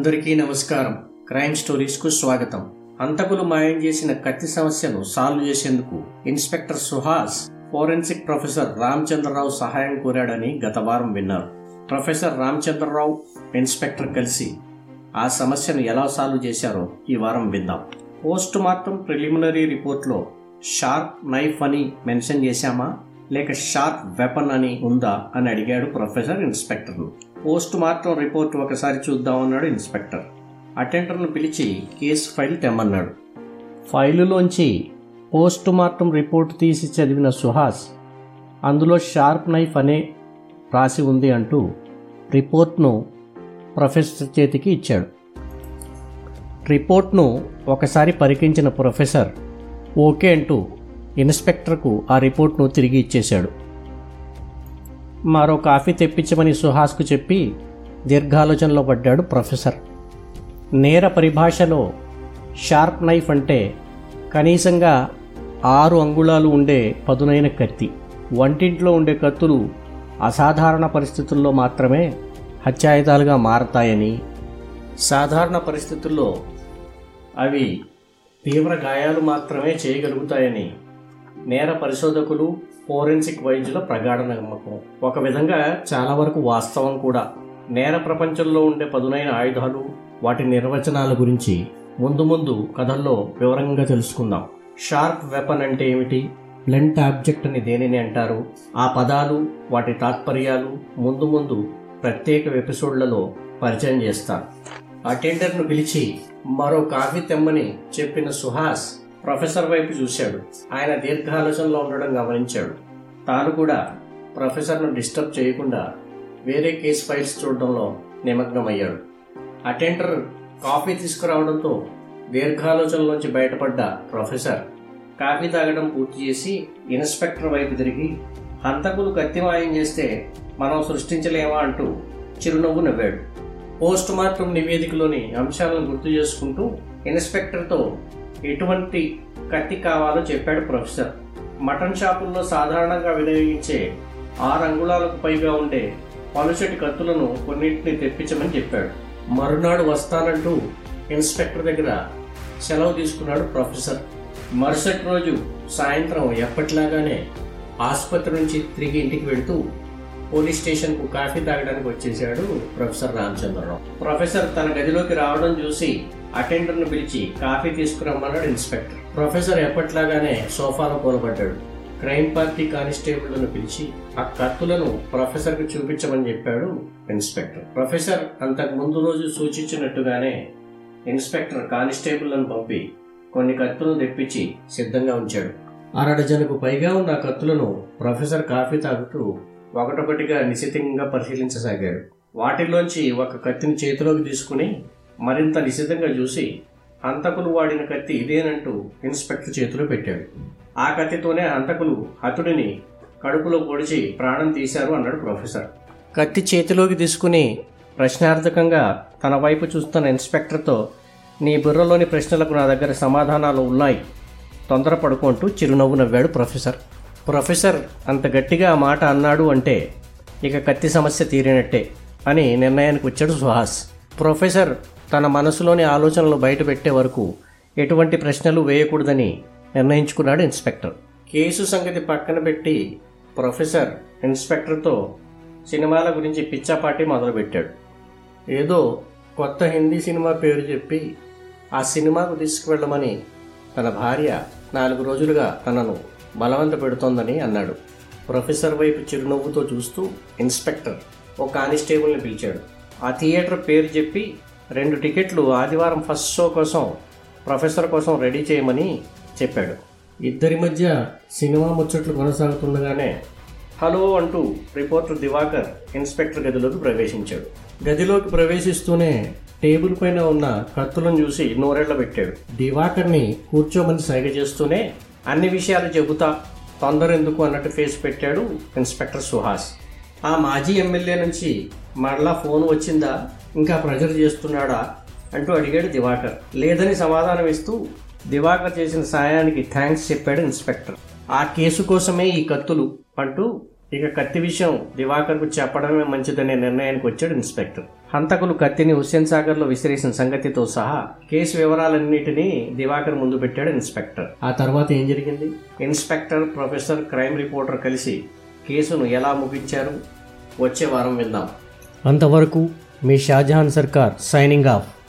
అందరికీ నమస్కారం. క్రైమ్ స్టోరీస్కు స్వాగతం. హంతకులు మాయం చేసిన కత్తి సమస్యను సాల్వ్ చేసేందుకు inspector Suhas forensic professor Ramachandrarao సహాయం కోరాడని గత వారం విన్నారు. ప్రొఫెసర్ రామచంద్రరావు ఇన్స్పెక్టర్ కలిసి ఆ సమస్యను ఎలా సాల్వ్ చేశారో ఈ వారం విందాం. పోస్ట్ మార్టం ప్రిలిమినరీ రిపోర్ట్లో షార్ప్ నైఫ్ అని మెన్షన్ చేశామా? లేక షార్ప్ వెపన్ అని ఉందా? అని అడిగాడు ప్రొఫెసర్ ఇన్స్పెక్టర్ను. పోస్ట్ మార్టం రిపోర్ట్ ఒకసారి చూద్దామన్నాడు ఇన్స్పెక్టర్. అటెండర్ను పిలిచి కేసు ఫైల్ తెమ్మన్నాడు. ఫైలులోంచి పోస్ట్ మార్టం రిపోర్ట్ తీసి చదివిన సుహాస్ అందులో షార్ప్ నైఫ్ అనే రాసి ఉంది అంటూ రిపోర్ట్ను ప్రొఫెసర్ చేతికి ఇచ్చాడు. రిపోర్ట్ను ఒకసారి పరికించిన ప్రొఫెసర్ ఓకే అంటూ ఇన్స్పెక్టర్కు ఆ రిపోర్ట్ను తిరిగి ఇచ్చేశాడు. మరో కాఫీ తెప్పించమని సుహాస్కు చెప్పి దీర్ఘాలోచనలో పడ్డాడు ప్రొఫెసర్. నేర పరిభాషలో షార్ప్ నైఫ్ అంటే కనీసంగా ఆరు అంగుళాలు ఉండే పదునైన కత్తి. వంటింట్లో ఉండే కత్తులు అసాధారణ పరిస్థితుల్లో మాత్రమే హత్యాయుధాలుగా మారతాయని సాధారణ పరిస్థితుల్లో అవి తీవ్ర గాయాలు మాత్రమే చేయగలుగుతాయని నేర పరిశోధకులు ఫోరెన్సిక్ వైద్యుల ప్రగాఢ నమ్మకం. ఒక విధంగా చాలా వరకు వాస్తవం కూడా. నేర ప్రపంచంలో ఉండే పదునైన ఆయుధాలు వాటి నిర్వచనాల గురించి ముందు ముందు కథల్లో వివరంగా తెలుసుకుందాం. షార్ప్ వెపన్ అంటే ఏమిటి? బ్లెంట్ ఆబ్జెక్ట్ అని దేనిని అంటారు? ఆ పదాలు వాటి తాత్పర్యాలు ముందు ముందు ప్రత్యేక ఎపిసోడ్లలో పరిచయం చేస్తాను. అటెండర్ను పిలిచి మరో కాఫీ తెమ్మని చెప్పిన సుహాస్ ప్రొఫెసర్ వైపు చూశాడు. ఆయన దీర్ఘాలోచనలో ఉండడం గమనించాడు. తాను కూడా ప్రొఫెసర్ను డిస్టర్బ్ చేయకుండా వేరే కేసు ఫైల్స్ చూడడంలో నిమగ్నమయ్యాడు. అటెండర్ కాఫీ తీసుకురావడంతో దీర్ఘాలోచనలోంచి బయటపడ్డ ప్రొఫెసర్ కాఫీ తాగడం పూర్తి చేసి ఇన్స్పెక్టర్ వైపు తిరిగి హంతకులు కత్తిమాయం చేస్తే మనం సృష్టించలేమా? అంటూ చిరునవ్వు నవ్వాడు. పోస్ట్ మార్టం నివేదికలోని అంశాలను గుర్తు చేసుకుంటూ ఇన్స్పెక్టర్తో ఎటువంటి కత్తి కావాలో చెప్పాడు ప్రొఫెసర్. మటన్ షాపుల్లో సాధారణంగా వినియోగించే ఆరు అంగుళాలకు పైగా ఉండే పలుచటి కత్తులను కొన్నింటిని తెప్పించమని చెప్పాడు. మరునాడు వస్తానంటూ ఇన్స్పెక్టర్ దగ్గర సెలవు తీసుకున్నాడు ప్రొఫెసర్. మరుసటి రోజు సాయంత్రం ఎప్పటిలాగానే ఆసుపత్రి నుంచి తిరిగి ఇంటికి వెళ్తూ పోలీస్ స్టేషన్కు కాఫీ తాగడానికి వచ్చేశాడు ప్రొఫెసర్ రామచంద్రరావు. ప్రొఫెసర్ తన గదిలోకి రావడం చూసి అటెండర్ను పిలిచి కాఫీ తీసుకురమ్మన్నాడు ఇన్స్పెక్టర్. ప్రొఫెసర్ ఎప్పట్లాగానే సోఫాలో కూలబడ్డాడు. క్రైమ్ పార్టీ కానిస్టేబుల్ను పిలిచి ఆ కత్తులను ప్రొఫెసర్కు చూపించమని చెప్పాడు ఇన్స్పెక్టర్. ప్రొఫెసర్ అంతకు ముందు రోజు సూచించినట్టుగానే ఇన్స్పెక్టర్ కానిస్టేబుల్లను పంపి కొన్ని కత్తులను తెప్పించి సిద్ధంగా ఉంచాడు. అరడజనుకు పైగా ఉన్న కత్తులను ప్రొఫెసర్ కాఫీ తాగుతూ ఒకటొకటిగా నిశితంగా పరిశీలించసాగాడు వాటిలోంచి ఒక కత్తిని చేతిలోకి తీసుకుని మరింత నిశితంగా చూసి హంతకులు వాడిన కత్తి ఇదేనంటూ ఇన్స్పెక్టర్ చేతిలో పెట్టాడు. ఆ కత్తితోనే హంతకులు హతుడిని కడుపులో పొడిచి ప్రాణం తీశారు అన్నాడు ప్రొఫెసర్. కత్తి చేతిలోకి తీసుకుని ప్రశ్నార్థకంగా తన వైపు చూస్తున్న ఇన్స్పెక్టర్తో నీ బుర్రలోని ప్రశ్నలకు నా దగ్గర సమాధానాలు ఉన్నాయి. తొందరపడుకుంటూ చిరునవ్వు నవ్వాడు ప్రొఫెసర్. ప్రొఫెసర్ అంత గట్టిగా ఆ మాట అన్నాడు అంటే ఇక కత్తి సమస్య తీరినట్టే అని నిర్ణయానికి వచ్చాడు సుహాస్. ప్రొఫెసర్ తన మనసులోని ఆలోచనలు బయటపెట్టే వరకు ఎటువంటి ప్రశ్నలు వేయకూడదని నిర్ణయించుకున్నాడు ఇన్స్పెక్టర్. కేసు సంగతి పక్కన పెట్టి ప్రొఫెసర్ ఇన్స్పెక్టర్తో సినిమాల గురించి పిచ్చాపాటి మొదలుపెట్టాడు. ఏదో కొత్త హిందీ సినిమా పేరు చెప్పి ఆ సినిమాకు తీసుకువెళ్ళమని తన భార్య నాలుగు రోజులుగా తనను బలవంత పెడుతోందని అన్నాడు. ప్రొఫెసర్ వైపు చిరునవ్వుతో చూస్తూ ఇన్స్పెక్టర్ ఓ కానిస్టేబుల్ని పిలిచాడు. ఆ థియేటర్ పేరు చెప్పి రెండు టికెట్లు ఆదివారం ఫస్ట్ షో కోసం ప్రొఫెసర్ కోసం రెడీ చేయమని చెప్పాడు. ఇద్దరి మధ్య సినిమా ముచ్చట్లు కొనసాగుతుండగానే హలో అంటూ రిపోర్టర్ దివాకర్ ఇన్స్పెక్టర్ గదిలోకి ప్రవేశించాడు. గదిలోకి ప్రవేశిస్తూనే టేబుల్ పైన ఉన్న కత్తులను చూసి నోరెళ్ళ పెట్టాడు దివాకర్ని కూర్చోమని సైగ చేస్తూనే అన్ని విషయాలు చెబుతా తొందర ఎందుకు అన్నట్టు ఫేస్ పెట్టాడు ఇన్స్పెక్టర్ సుహాస్. ఆ మాజీ ఎమ్మెల్యే నుంచి మరలా ఫోన్ వచ్చిందా? ఇంకా ప్రెజర్ చేస్తున్నాడా? అంటూ అడిగాడు దివాకర్. లేదని సమాధానం ఇస్తూ దివాకర్ చేసిన సాయానికి థ్యాంక్స్ చెప్పాడు ఇన్స్పెక్టర్. ఆ కేసు కోసమే ఈ కత్తులు అంటూ ఇక కత్తి విషయం దివాకర్కు చెప్పడమే మంచిదనే నిర్ణయానికి వచ్చాడు ఇన్స్పెక్టర్. హంతకులు కత్తిని హుస్సేన్ సాగర్లో విసిరేసిన సంగతితో సహా కేసు వివరాలన్నిటినీ దివాకర్ ముందు పెట్టాడు ఇన్స్పెక్టర్. ఆ తర్వాత ఏం జరిగింది? ఇన్స్పెక్టర్ ప్రొఫెసర్ క్రైమ్ రిపోర్టర్ కలిసి కేసును ఎలా ముగించారు? వచ్చే వారం విందాం. అంతవరకు మీ షాజహాన్ సర్కార్ సైనింగ్ ఆఫ్.